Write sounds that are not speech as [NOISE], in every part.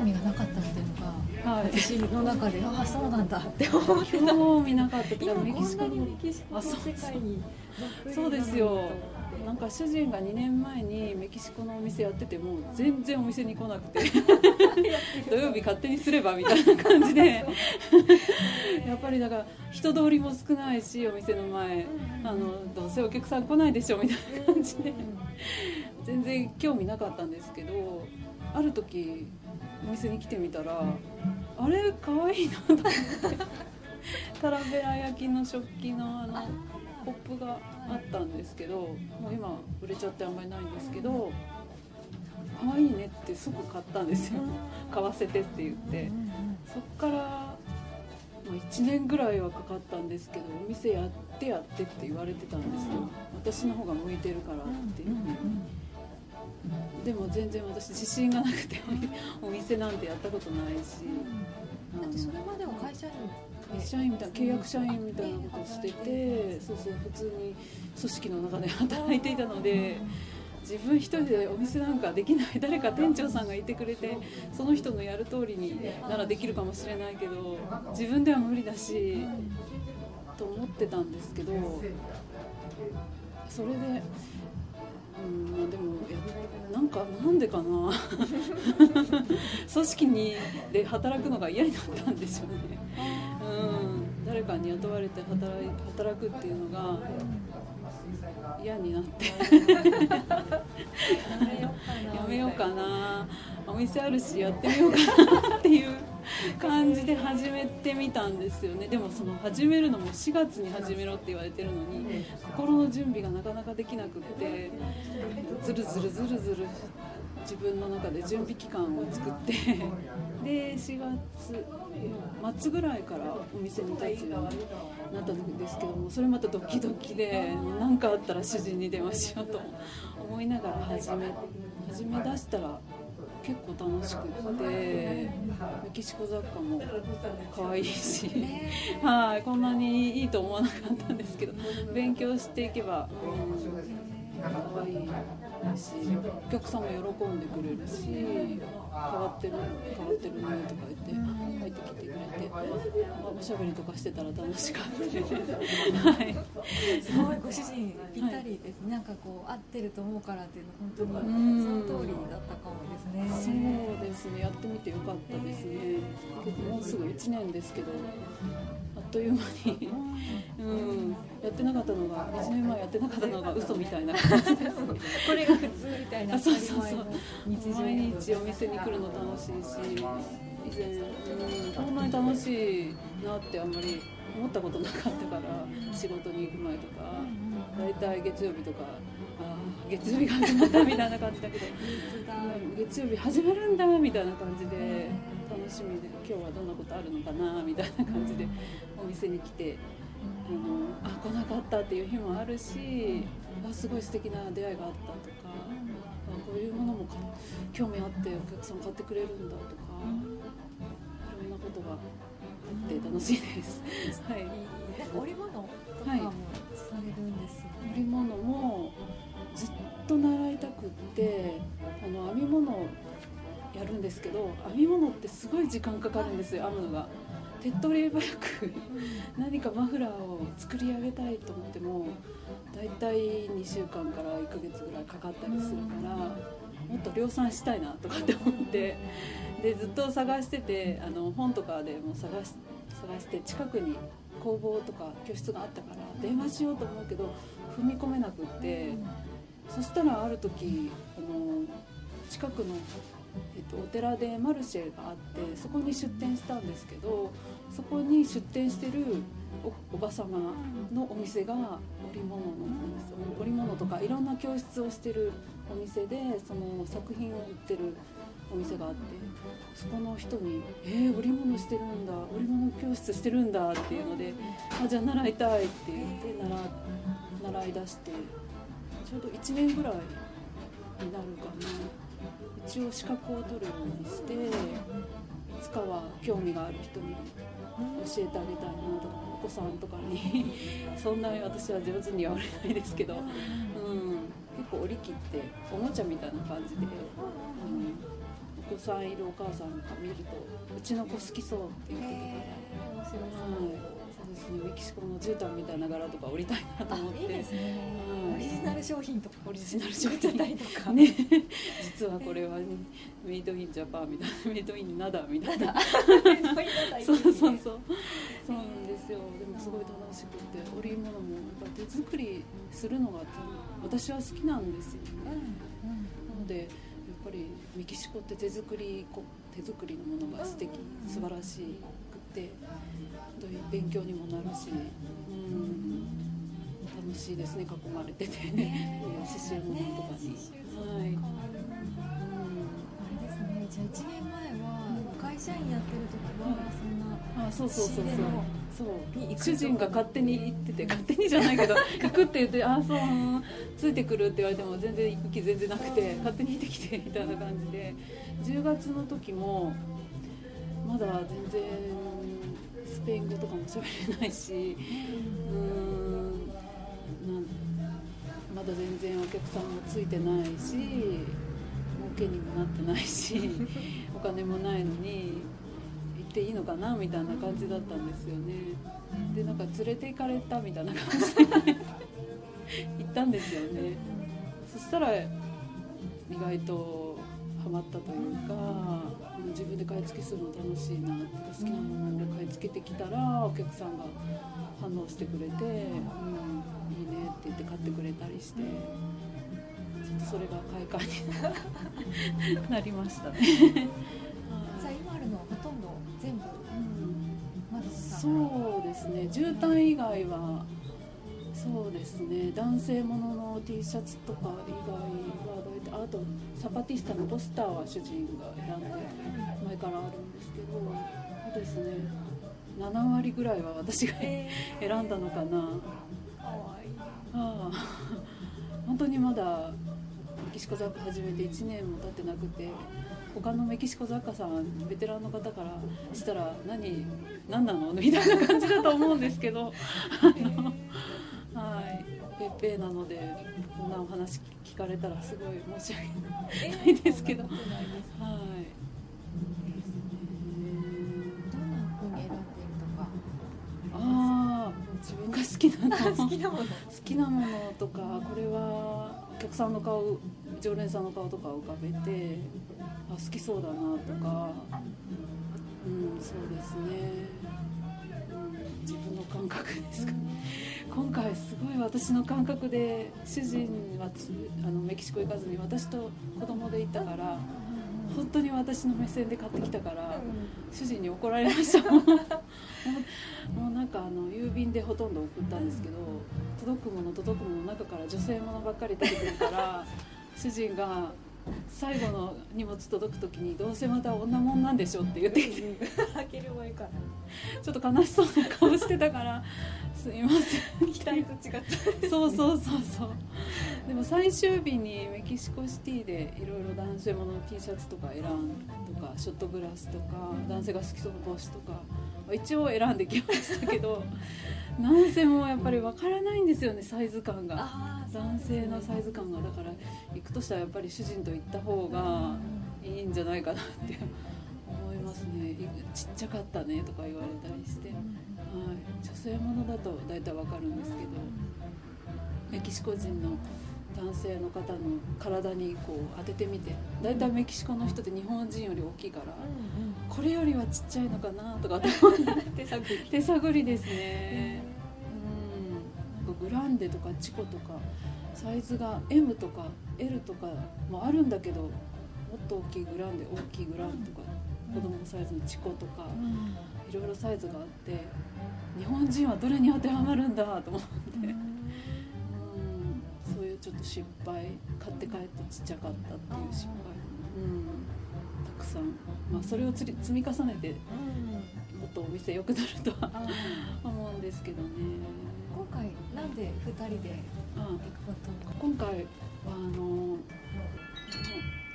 興味がなかったっていうのが、はい。私の中でああそうなんだ。って思ってた興味なかった今メキシコのこんなにメキシコのあそう世界にそうですよ。なんか主人が2年前にメキシコのお店やってても全然お店に来なくて。[LAUGHS] 土曜日勝手にすればみたいな感じで。[LAUGHS] やっぱりだから人通りも少ないしお店の前。あのどうせお客さん来ないでしょみたいな感じで。全然興味なかったんですけどある時お店に来てみたらあれ可愛いなと思って。タラベラ焼きの食器のあのコップがあったんですけどもう今売れちゃってあんまりないんですけど可愛いねってすぐ買ったんですよ。買わせてって言って。そっからまあ1年ぐらいはかかったんですけどお店やってやってって言われてたんですよ。私の方が向いてるからって言ってでも全然私自信がなくて [LAUGHS] お店なんてやったことないし。だってそれまでは会社員社員みたいな契約社員みたいなことをしててそうそう普通に組織の中で働いていたので自分一人でお店なんかできない誰か店長さんがいてくれてその人のやる通りにならできるかもしれないけど自分では無理だしと思ってたんですけどそれで。うんまあ、でもやな。んかなんでかな。組織にで働くのが嫌になったんでしょうね。うん、誰かに雇われて働い働くっていうのが嫌になって。やめようかな。お店あるしやってみようかなっていう感じで始めてみたんですよね。でもその始めるのも4月に始めろって言われてるのに心の準備がなかなかできなくってずるずるずるずる自分の中で準備期間を作ってで4月の末ぐらいからお店に立つようになったんですけどもそれまたドキドキで何かあったら主人に電話しようと思いながら始め始め出したら結構楽しくってメキシコ雑貨も可愛いし、はいこんなにいいと思わなかったんですけど勉強していけば、うん、可愛いしお客さんも喜んでくれるし変わってる変わってるねとか言って入ってきてくれて、まあ、おしゃべりとかしてたら楽しかった。です。はいすごいご主人ぴったりです、なんかこう合ってると思うからっていうの本当うん。にその通りだったかもですそうね。ですねやってみてよかったですね。結構もうすぐ1年ですけどあっという間に、うん、やってなかったのが1年前やってなかったのが嘘みたいな感じです [LAUGHS] これが普通みたいなあそうそうそう。毎日お店に来るの楽しいし以前、うん、こんなに楽しいなってあんまり思ったことなかったから仕事に行く前とか大体月曜日とかあー月曜日が始まったみたいな感じだけど月曜日始まるんだみたいな感じで楽しみで今日はどんなことあるのかなみたいな感じでお店に来てあのあ来なかったっていう日もあるしあすごい素敵な出会いがあったとか。こういうものもか興味あってお客さん買ってくれるんだとかいろんなことがあって楽しいです。はい。織物とかもされるんですよね。織物もずっと習いたくってあの編み物をやるんですけど編み物ってすごい時間かかるんですよ編むのが手っ取り早く何かマフラーを作り上げたいと思ってもだいたい2週間から1ヶ月ぐらいかかったりするからもっと量産したいなとかって思ってでずっと探しててあの本とかでも探し探して近くに工房とか教室があったから電話しようと思うけど踏み込めなくってそしたらある時あの近くの、えっと、お寺でマルシェがあってそこに出店したんですけどそこに出店してるおおば様のお店が織物のお店織物とかいろんな教室をしてるお店でその作品を売ってるお店があってそこの人に「えー、織物してるんだ織物教室してるんだ」っていうので「あじゃあ習いたい」って言って習習い出してちょうど1年ぐらいになるかな。一応資格を取るようにしていつかは興味がある人に教えてあげたいなとかお子さんとかに [LAUGHS] そんなに私は上手には織れないですけど、うん、結構織り機っておもちゃみたいな感じで、うん、お子さんいるお母さんが見るとうちの子好きそうっていうことで、へー面白そう、はい、そうですねメキシコの絨毯みたいな柄とか折りたいなと思って。あいいですね、はいオリジナル商品とか。オリジナル商品りとか、ね [LAUGHS] 実はこれは、ね、メイドインジャパンみたいな [LAUGHS] メイドインナダみたいな。そうそうそう。そうなんですよ。でもすごい楽しくて織物もやっぱ手作りするのが私は好きなんですよね。うん。うん。なのでやっぱりメキシコって手作りこ手作りのものが素敵素晴らしくて勉強にもなるしうん楽しいですね囲まれてて。ね。刺繍物とかに、はい、うん。あれですね。じゃあ1年前は会社員やってる時はそんなあそうそうそうそう。そう。主人が勝手に行ってて勝手にじゃないけど [LAUGHS] 行くって言って「あそううんついてくる」って言われても全然行く気全然なくて勝手に行ってきてみたいな感じで。10月の時もまだ全然スペイン語とかも喋れないしうーんなんまだ全然お客さんもついてないし儲けにもなってないしお金もないのに行っていいのかなみたいな感じだったんですよねでなんか連れて行かれたみたいな感じで行ったんですよねそしたら意外とハマったというか自分で買い付けするの楽しいなって好きなものを買い付けてきたらお客さんが反応してくれて、うん、いいねって言って買ってくれたりしてちょっとそれが快感になりましたね。[LAUGHS] じゃあ今あるのはほとんど全部うんマドンさんがそうですね絨毯以外はそうですね。男性ものの T シャツとか以外は大体あとサパティスタのポスターは主人が選んで前からあるんですけどそうですね。7割ぐらいは私がえ選んだのかな。ー、かわいい。ああ。[LAUGHS] 本当にまだメキシコ雑貨始めて1年も経ってなくて他のメキシコ雑貨さんベテランの方からしたら何何なの？みたいな感じだと思うんですけど。あ [LAUGHS] のはい。ペッペーなのでこんなお話聞かれたらすごい申し訳ないですけど。そんなことないです。はい自分が好きなの。好きなもの。好きなものとかこれはお客さんの顔常連さんの顔とか浮かべてあ好きそうだなとか。うんそうですね、うん、自分の感覚ですか。ね今回すごい私の感覚で主人はつあのメキシコ行かずに私と子供で行ったから本当に私の目線で買ってきたから主人に怒られましたもん。も [LAUGHS] うもうなんかあの郵便でほとんど送ったんですけど届くもの届くものの中から女性ものばっかり出てくるから主人が最後の荷物届く時にどうせまた女もんなんでしょって言ってき [LAUGHS] て開ける前から。ちょっと悲しそうな顔してたから。すいません。期待と違った。そうそうそう。そうでも最終日にメキシコシティでいろいろ男性もの T シャツとか選んとかショットグラスとか男性が好きそうな帽子とか一応選んできましたけどなんせもやっぱりわからないんですよねサイズ感が。男性のサイズ感がだから行くとしたらやっぱり主人と行った方がいいんじゃないかなって思いますね。ちっちゃかったねとか言われたりして、はい、女性ものだと大体わかるんですけど。メキシコ人の男性の方の体にこう当ててみて。大体メキシコの人って日本人より大きいからこれよりはちっちゃいのかなとか手探り。手探りですね。うん。なんかグランデとかチコとかサイズが M とか L とかもあるんだけどもっと大きいグランデ大きいグランデとか子供サイズのチコとかいろいろサイズがあって日本人はどれに当てはまるんだと思って、うん、そういうちょっと失敗買って帰ってちっちゃかったっていう失敗、うん、たくさん、まあ、それをつり積み重ねてもっとお店良くなるとは [LAUGHS] 思うんですけどね。今回なんで二人で今回はあの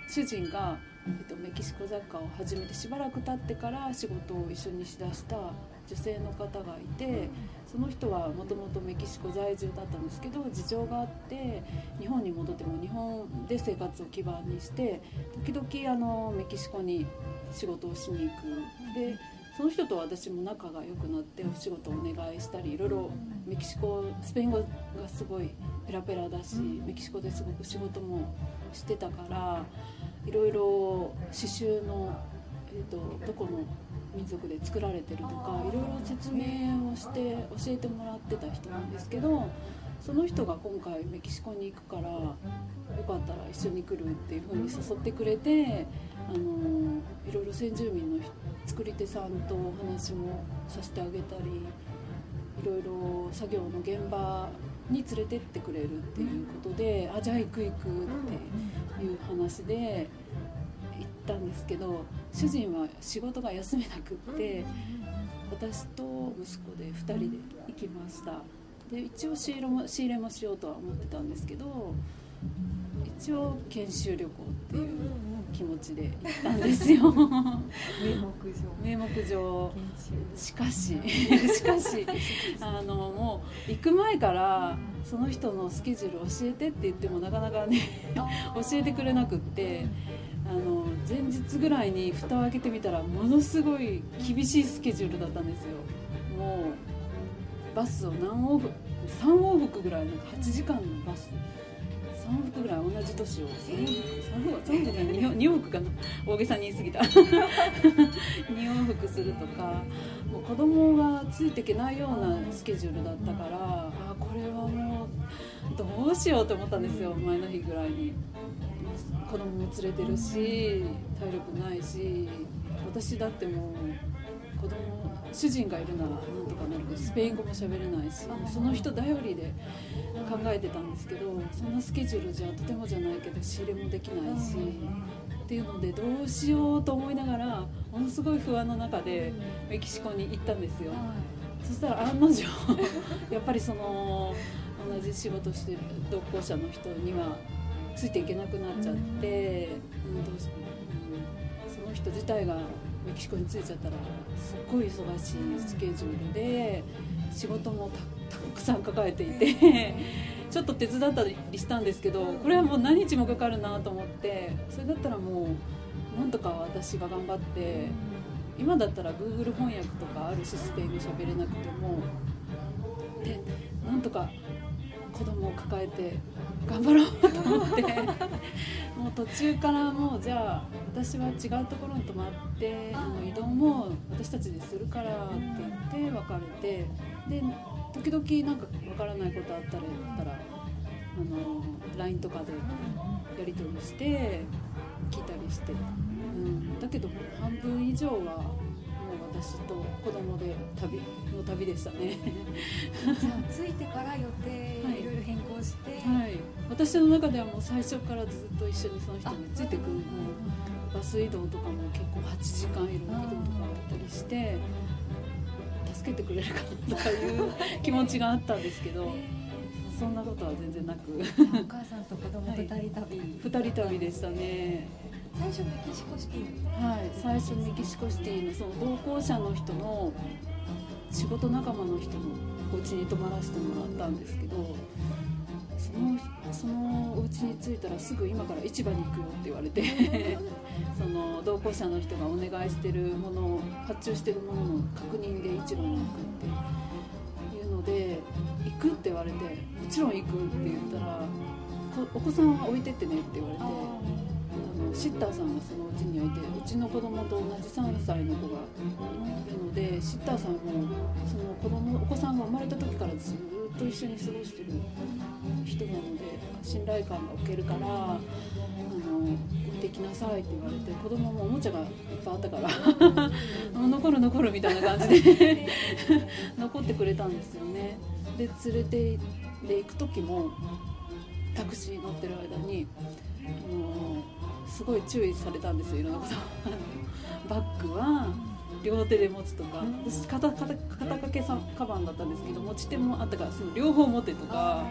主人がえっと、メキシコ雑貨を始めてしばらく経ってから仕事を一緒にしだした女性の方がいてその人はもともとメキシコ在住だったんですけど事情があって日本に戻っても日本で生活を基盤にして時々あのメキシコに仕事をしに行く。でその人と私も仲が良くなってお仕事をお願いしたりいろいろメキシコスペイン語がすごいペラペラだしメキシコですごく仕事もしてたからいろいろ刺繍の、えーと、どこの民族で作られてるとかいろいろ説明をして教えてもらってた人なんですけどその人が今回メキシコに行くからよかったら一緒に来るっていう風に誘ってくれてあのいろいろ先住民の作り手さんとお話もさせてあげたりいろいろ作業の現場に連れてってくれるっていうことで、あじゃあ行く行くっていう話で行ったんですけど主人は仕事が休めなくって私と息子で2人で行きました。で一応仕入れも仕入れもしようとは思ってたんですけど一応研修旅行っていう気持ちで行ったんですよ。名目上。名目上。しかし [LAUGHS] しかしあのもう行く前からその人のスケジュール教えてって言ってもなかなかね教えてくれなくってあの前日ぐらいに蓋を開けてみたらものすごい厳しいスケジュールだったんですよ。もうバスを何往復3往復ぐらいなんか8時間のバス3往復ぐらい同じ年を。3往復3往復じゃない 2, 2往復かな。大げさに言い過ぎた。[LAUGHS] 2往復するとかもう子供がついていけないようなスケジュールだったからあこれはもうどうしようと思ったんですよ前の日ぐらいに。子供も連れてるし体力ないし私だってもう子供主人がいるならなんとかなるけどスペイン語も喋れないしその人頼りで考えてたんですけどそんなスケジュールじゃとてもじゃないけど仕入れもできないしっていうのでどうしようと思いながらものすごい不安の中でメキシコに行ったんですよ。そしたら案の定 [LAUGHS] やっぱりその同じ仕事してる同行者の人にはついていけなくなっちゃって、うん、どうし、う。ん、その人自体がメキシコに着いちゃったらすっごい忙しいスケジュールで仕事もたくさん抱えていてちょっと手伝ったりしたんですけどこれはもう何日もかかるなと思ってそれだったらもうなんとか私が頑張って今だったら Google 翻訳とかあるしスペイン語喋れなくてもでなんとか子供を抱えて頑張ろうと思ってもう途中からもうじゃあ私は違うところに泊まってあの移動も私たちでするからって言って別れてで時々なんかわからないことあったらったらあの LINE とかでやり取りして聞いたりして、うん、だけど半分以上は私と子供で旅の旅でしたね。じゃあ着いてから予定い。ろいろ変更して、はい、私の中ではもう最初からずっと一緒にその人についてくるバス移動とかも結構8時間いろんな移動とかあったりして助けてくれるかなとかいう気持ちがあったんですけど。そんなことは全然なく。お母さんと子供2人旅、はい、2人旅でしたね最初メキシコシティはい最初メキシコシティのその同行者の人の仕事仲間の人のお家に泊まらせてもらったんですけどそのそのお家に着いたらすぐ今から市場に行くよって言われて [LAUGHS] その同行者の人がお願いしてるものを発注してるものの確認で市場に行くっていうので行くって言われてもちろん行くって言ったらお子さんは置いてってねって言われて。シッターさんがそのうちにはいてうちの子供と同じ3歳の子がいるのでシッターさんもその子供お子さんが生まれた時からずっと一緒に過ごしてる人なので信頼感が受けるからあの置いてきなさいって言われて子供もおもちゃがいっぱいあったから残る残るみたいな感じで残ってくれたんですよね。で連れてで行く時もタクシー乗ってる間にあのすごい注意されたんですよいろんなこと。バッグは両手で持つとか私肩肩肩掛けさカバンだったんですけど持ち手もあったからその両方持てとか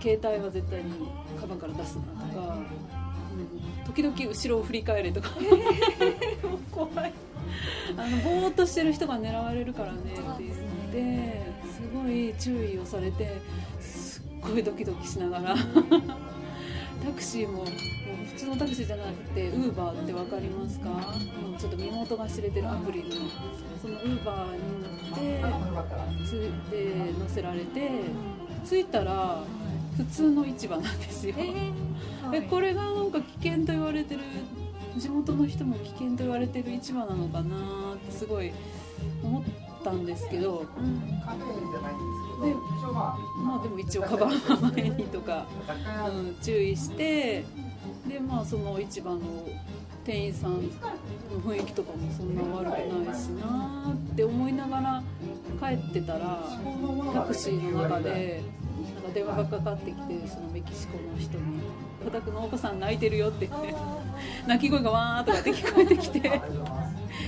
携帯は絶対にカバンから出すなとか、う時々後ろを振り返れとか、もう怖い。[LAUGHS] あのぼーっとしてる人が狙われるからねって言ってすごい注意をされてすっごいドキドキしながらタクシーももう普通のタクシーじゃなくてウーバーって分かりますか？もうちょっと身元が知れてるアプリの。そのウーバーに乗ってつで乗せられて着いたら普通の市場なんですよ、でこれがなんか危険と言われてる地元の人も危険と言われてる市場なのかなってすごい思ったんですけど、カフェじゃないんでまあでも一応カバンは前にとか、うん、注意してでまあその市場の店員さんの雰囲気とかもそんな悪くないしなって思いながら帰ってたらタクシーの中でなんか電話がかかってきてそのメキシコの人に「お宅のお子さん泣いてるよ」って言って泣き声がわーとかって聞こえてきて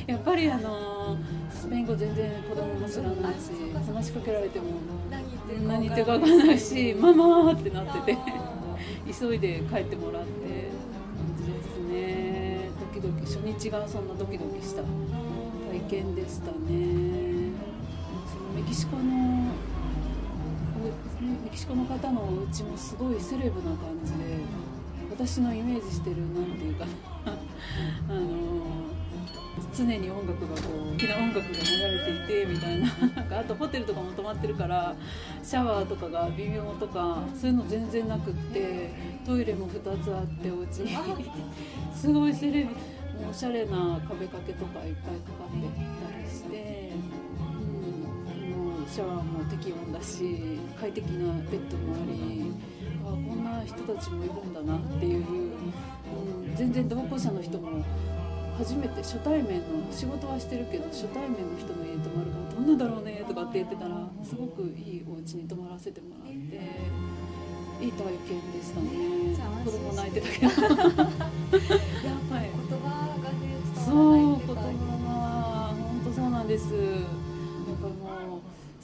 やっぱりあのスペイン語全然子供も知らないし話しかけられても何言ってるか分からないし「ママ!」ってなってて。[LAUGHS] 急いで帰ってもらって感じですね。ドキドキ初日がそんなドキドキした。体験でしたね。そのメキシコのおメキシコの方のお家もすごいセレブな感じで私のイメージしてるなんていうかな。[LAUGHS] あの常に音楽がこう好きな音楽が流れていてみたいな。[LAUGHS] なんかあとホテルとかも泊まってるからシャワーとかが微妙とかそういうの全然なくってトイレも2つあってお家に。[LAUGHS] すごいセレブおしゃれな壁掛けとかいっぱいかかってたりして、うん、もうシャワーも適温だし快適なベッドもありあこんな人たちもいるんだなっていう、うん、全然同行者の人も初めて初対面の仕事はしてるけど初対面の人の家に泊まるからどんなんだろうねとかって言ってたらすごくいいお家に泊まらせてもらっていい体験でしたね。子心供泣いてたけど。[LAUGHS] やっぱり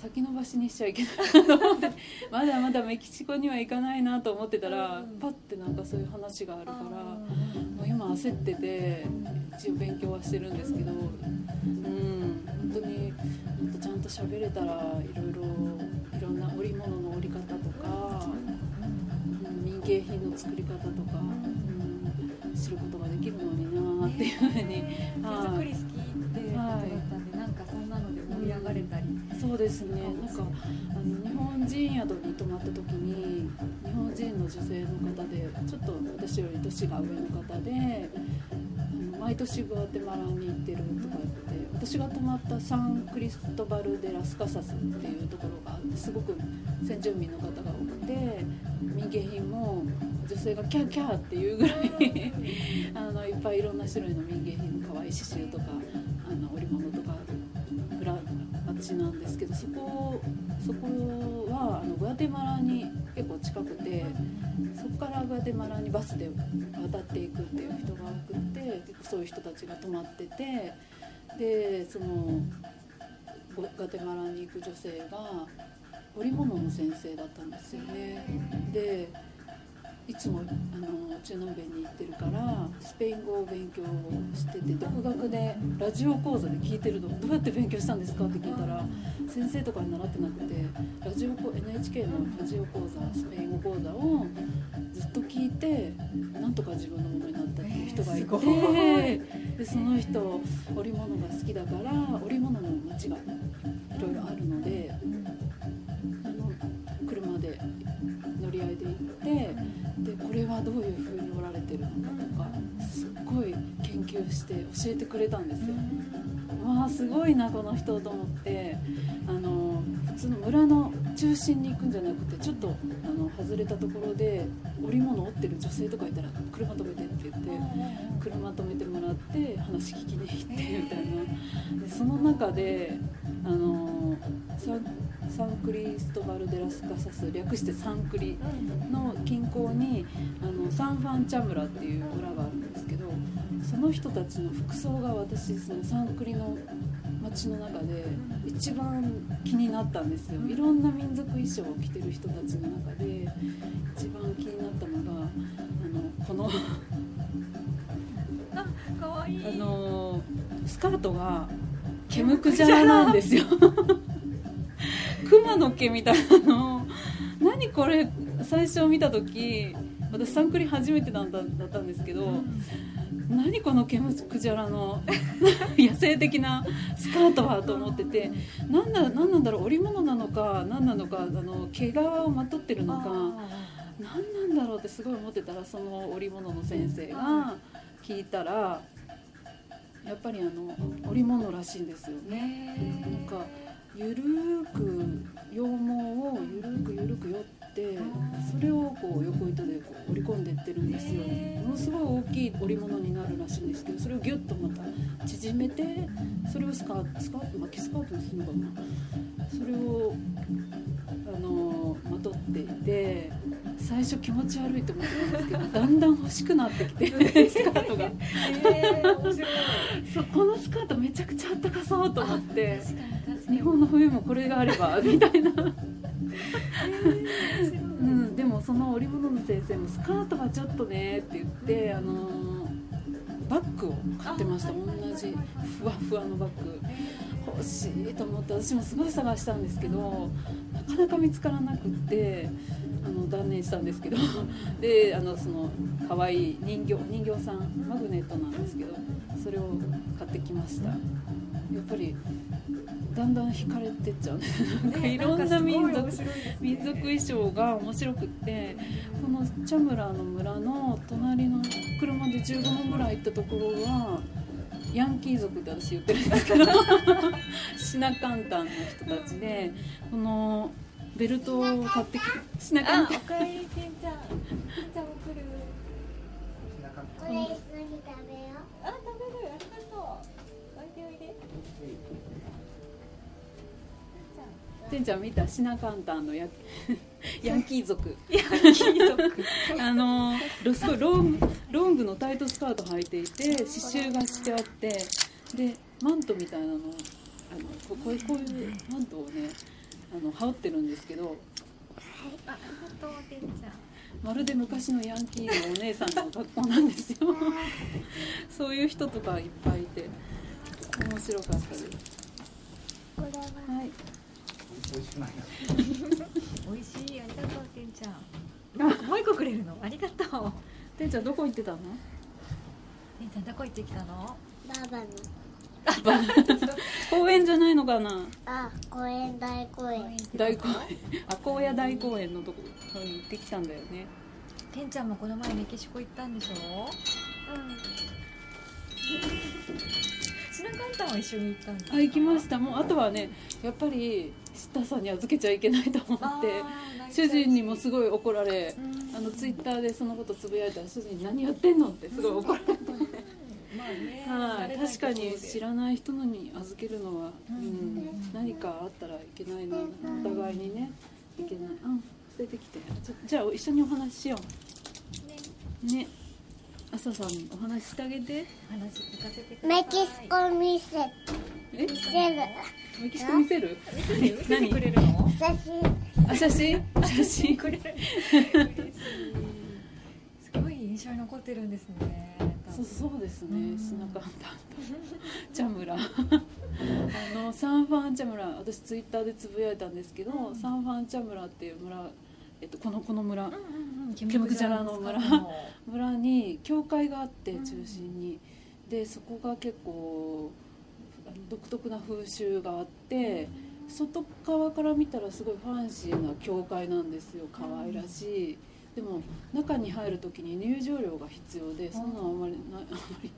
先延ばしにしちゃいけないなと思ってまだまだメキシコには行かないなと思ってたらうんパッてなんかそういう話があるからあもう今焦ってて一応勉強はしてるんですけどうん本当にもっとちゃんと喋れたらいろいろいろんな織物の織り方とか、うん民芸品の作り方とか、うん知ることができるのになっていうふうに、手はい。作り好きってことだったんで、なので盛り上がれたり、そうですね。なんかあの日本人宿に泊まった時に日本人の女性の方でちょっと私より年が上の方で毎年グアテマラに行ってるとか言って私が泊まったサンクリストバル・デ・ラスカサスっていうところがあってすごく先住民の方が多くて民芸品も女性がキャーキャーっていうぐらい [LAUGHS] あのいっぱいいろんな種類の民芸品の可愛い刺繍とか町なんですけどそこそこはあのグアテマラに結構近くてそこからグアテマラにバスで渡っていくっていう人が多くて結構そういう人たちが泊まっててでそのグアテマラに行く女性が織物の先生だったんですよね。でいつもあの中南米に行ってるからスペイン語を勉強してて独学でラジオ講座で聞いてるの。どうやって勉強したんですかって聞いたら先生とかに習ってなくてラジオ講 NHK のラジオ講座スペイン語講座をずっと聞いてなんとか自分のものになったっていう人がいすごい。てでその人織物が好きだから織物の街がいろいろあるのでして教えてくれたんですよ。わあすごいなこの人と思って。あの普通の村の中心に行くんじゃなくてちょっとあの外れたところで織物織ってる女性とかいたら車止めてって言って車止めてもらって話聞きに行ってみたいな。でその中であのサンサンクリストバル・デラスカサス略してサンクリの近郊にあのサンファンチャムラっていう村があるんですけどその人たちの服装が私そのサンクリの街の中で一番気になったんですよ。いろんな民族衣装を着てる人たちの中で一番気になったのがあのこのわいい。あのスカートが毛むくじゃらなんですよ。熊の毛みたいなの。何これ？最初見た時私サンクリ初めてだっただったんですけど、何この毛むくじゃらの [LAUGHS] 野生的なスカートはと思ってて何だ何なんだろう織物なのか何なのかあの毛皮をまとってるのか何なんだろうってすごい思ってたらその織物の先生が聞いたらやっぱりあの織物らしいんですよね。なんかゆるーく羊毛をゆるーくゆるくよってそれをこう横糸でこう織り込んでってるんですよ。ものすごい大きい織物になるらしいんですけどそれをギュッとまた縮めてそれをスカートスカート巻きスカートにするのかな。それをあのまとっていて最初気持ち悪いと思ってたんですけど [LAUGHS] だんだん欲しくなってきてスカートが。えー、面白い。そうこのスカートめちゃくちゃあったかそうと思って日本の冬もこれがあればみたいな、うん、でもその織物の先生もスカートはちょっとねって言ってあのーバッグを買ってました。同じふわふわのバッグ。欲しいと思って私もすごい探したんですけどなかなか見つからなくってあの断念したんですけど。[LAUGHS] であのその可愛い人形人形さんマグネットなんですけどそれを買ってきました。やっぱりだんだん惹かれてっちゃう。[LAUGHS] ねなんかいろんな民族民族衣装が面白くってこのチャムラの村の隣の車で15分ぐらい行ったところはヤンキー族って私言ってるんですけど [LAUGHS] シナカンタンの人たちでこのベルトを買ってきてシナカンあタン。おかえりけんちゃん。けんちゃんも来るこれ食べてんちゃん見たシナカンタンのヤ [LAUGHS] ヤンキー族。ヤンキー族。あのロすごいロングロングのタイトスカート履いていて刺繍がしてあってでマントみたいなのあのここういうこういうマントをねあの羽織ってるんですけどあありがとうけんちゃん。まるで昔のヤンキーのお姉さんの格好なんですよ。そういう人とかいっぱいいて面白かったです。うこれは？はい美味しくない美味しい。ありがとうけんちゃんもう一個くれるの？ありがとう。てんちゃんどこ行ってたの？けんちゃんどこ行ってきたの？ババの公園じゃないのかな？あ公園大公園。大公園。あ高野大公園のとこに行ってきたんだよね。けんちゃんもこの前メキシコ行ったんでしょ？シナカンタンは一緒に行ったんであ行きました。もうあとはねやっぱりターさんに預けちゃいけないと思って主人にもすごい怒られうん。あのツイッターでそのことつぶやいたら主人に何やってんのってすごい怒られて、まあねはい、確かに知ららない人のに預けるのは、ううん。ん、何かあったらいけないなお互いにねいけない。うん捨ててきて。じゃあ一緒にお話ししよう。ね。朝さんにお話ししてあげて。話聞かせてください。メキシコ見せえ見せる。メキシコ見せる？見せてくれるの？写真？あ写真？写真。くれるすごい印象に残ってるんですね。そうそうですね。うん。シナカンタンとチャムラ [LAUGHS] あのサンファンチャムラ私ツイッターでつぶやいたんですけど、うん。サンファンチャムラっていう村、えっと、このこの村、うんうんうん。ケムクジャラの村の。村。に教会があってうん中心に、でそこが結構独特な風習があって外側から見たらすごいファンシーな教会なんですよ。可愛らしい、でも中に入る時に入場料が必要でそんなのあんまりない [LAUGHS] あんまり、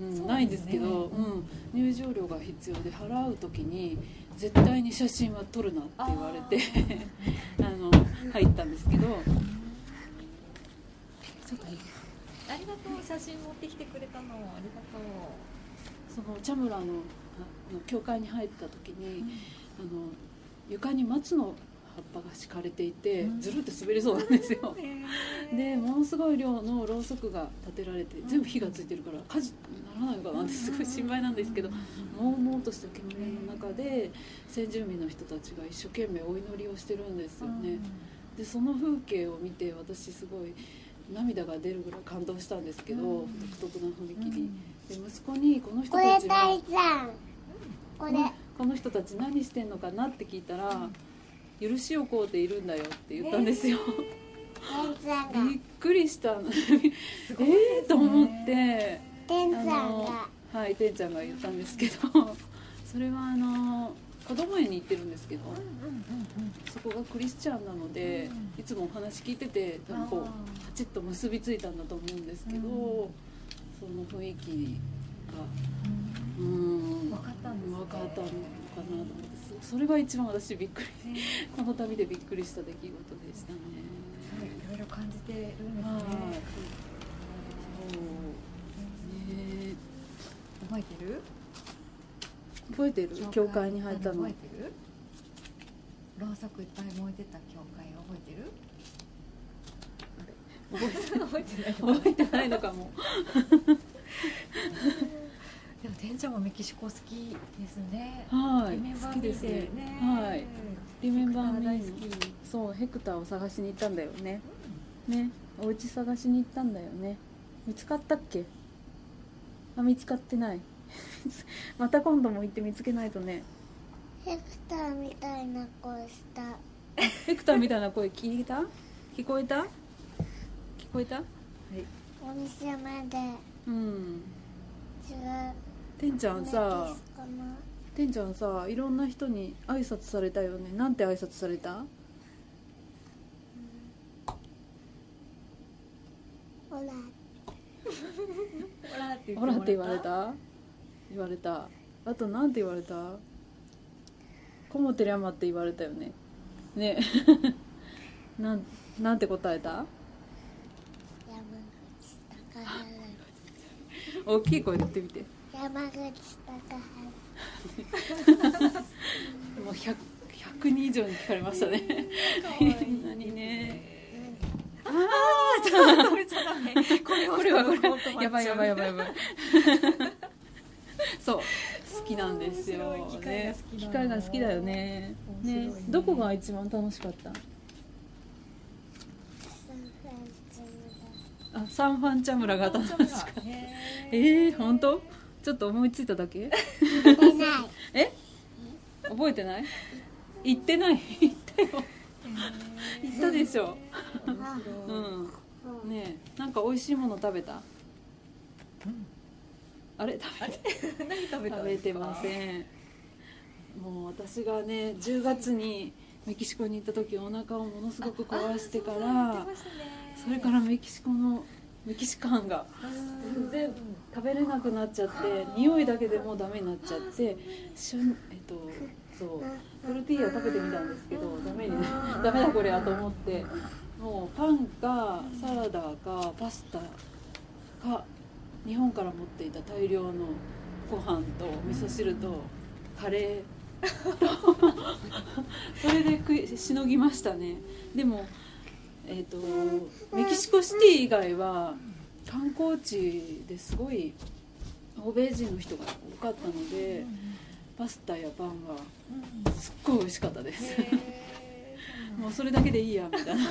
うんないんですけど、ねうん、入場料が必要で払う時に絶対に写真は撮るなって言われて [LAUGHS] あの入ったんですけど。ちょっとありがとう。写真持ってきてくれたの。ありがとそのチャムラのあの教会に入った時に、う、あの床に松の葉っぱが敷かれていて、うん。ずるって滑りそうなんですよ。でものすごい量のろうそくが立てられて全部火がついてるから火事にならないのかなってすごい心配なんですけどもうもうとした煙の中で先住民の人たちが一生懸命お祈りをしてるんですよね、でその風景を見て私すごい涙が出るぐらい感動したんですけど、うん。独特な雰囲気に、うんで息子にこの人たちこれこの人たち何してんのかなって聞いたら、許しをこうているんだよって言ったんですよ、びっくりしたの。えーと思って。天ちゃんが。はいてんちゃんが言ったんですけど。[LAUGHS] それはあの子供園に行ってるんですけどそこがクリスチャンなので、うん。いつもお話聞いてて多分こうパチッと結びついたんだと思うんですけど、うんその雰囲気がうん。うん。分かったんですね分かったのかなと思ってそそれが一番私びっくりね。[LAUGHS] この旅でびっくりした出来事でしたね。いろいろ感じてるんですね。はい。そう。ね。覚えてる？覚えてる？教会に入ったの。覚えてる？ろうそくいっぱい燃えてた教会覚えてる？覚えてない。覚えてないのかも。[LAUGHS] でもてんちゃんもメキシコ好きですね。はい。リメンバー好きですね。はい。リメンバーミ大ー好き。そうヘクターを探しに行ったんだよね。ね。お家探しに行ったんだよね。見つかったっけ？あ見つかってない。[LAUGHS] また今度も行って見つけないとね。ヘクターみたいな声した。ヘクターみたいな声聞いた？聞こえた？聞こえた？はい。お店まで。うん。違う。てんちゃんさてんちゃんさいろんな人に挨拶されたよね。なんて挨拶された？ほらほらってほらって言われた？言われた。あとなんて言われた？こもてりゃまって言われたよね。ね。[LAUGHS] なんなんて答えた山口高原大きい声で言ってみて。山口高 [LAUGHS] もう 100, 100人以上に聞かれましたね。いい。何ね。ああちょっとダメちゃダメこれこれ。はこれ。やばいやばいやばいやばい。[LAUGHS] そう。好きなんですよ。ね。機械が好きだよね。ね。ね。どこが一番楽しかった？あサンファンチャムラが楽しかったえー、本当？ちょっと思いついただけ？え覚えてない？言ってない。言ったよ。言ったでしょ。あうん。ねえなんか美味しいもの食べた？あれ？食べて。[LAUGHS] 何食べた食べてません。もう私がね10月にメキシコに行った時お腹をものすごく壊してかあらあそうだ言ってましたねそれからメキシコのメキシカンが全然食べれなくなっちゃって匂いだけでもうダメになっちゃってしゅんえっとそうトルティーヤ食べてみたんですけどダメにダメだこれやと思ってもうパンかサラダかパスタか日本から持っていた大量のご飯と味噌汁とカレー。と [LAUGHS] それでしのぎましたね。でもえー、とメキシコシティ以外は観光地ですごい欧米人の人が多かったのでパスタやパンがすっごい美味しかったです。[LAUGHS] もうそれだけでいいやみたいな。[LAUGHS]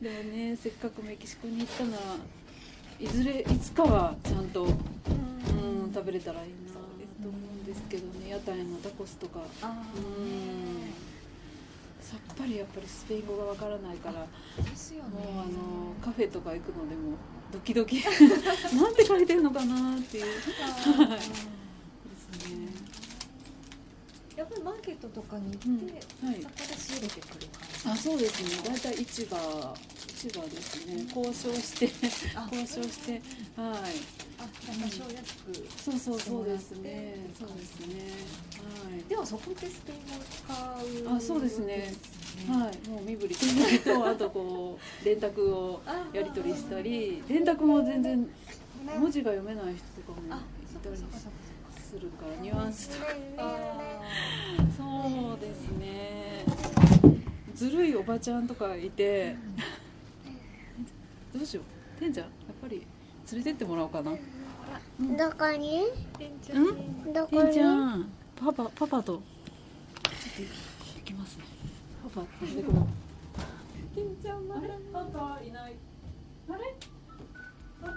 でもねせっかくメキシコに行ったならいずれいつかはちゃんと、うん、食べれたらいいなと思うんですけどね。屋台のタコスとか。あうんさっぱりやっぱりスペイン語がわからないからあですよね。もうあのカフェとか行くのでもドキドキ。[LAUGHS] なんて書いてるのかなっていう。あー。ですね。やっぱりマーケットとかに行って、うん。はい。そこで仕入れてくる感じ。あそうですね。大体市場市場ですね。交渉してあ交渉して。はい。あそうそうそうですね。そうですね。でもそこでスペイン語を使うあそうですね。はい。はいもう身振り手振りとあとこう電卓をやり取りしたり電卓も全然文字が読めない人とかもあいたりするからニュアンスとか。あそうですね。ずるいおばちゃんとかいてどうしよう。てんちゃんやっぱり連れてってもらおうかなどこに？うん？んどこに？ちゃん。パパパパと。ちょっと行きますね。パパ。ちゃんまだパパいない。あれ？パパ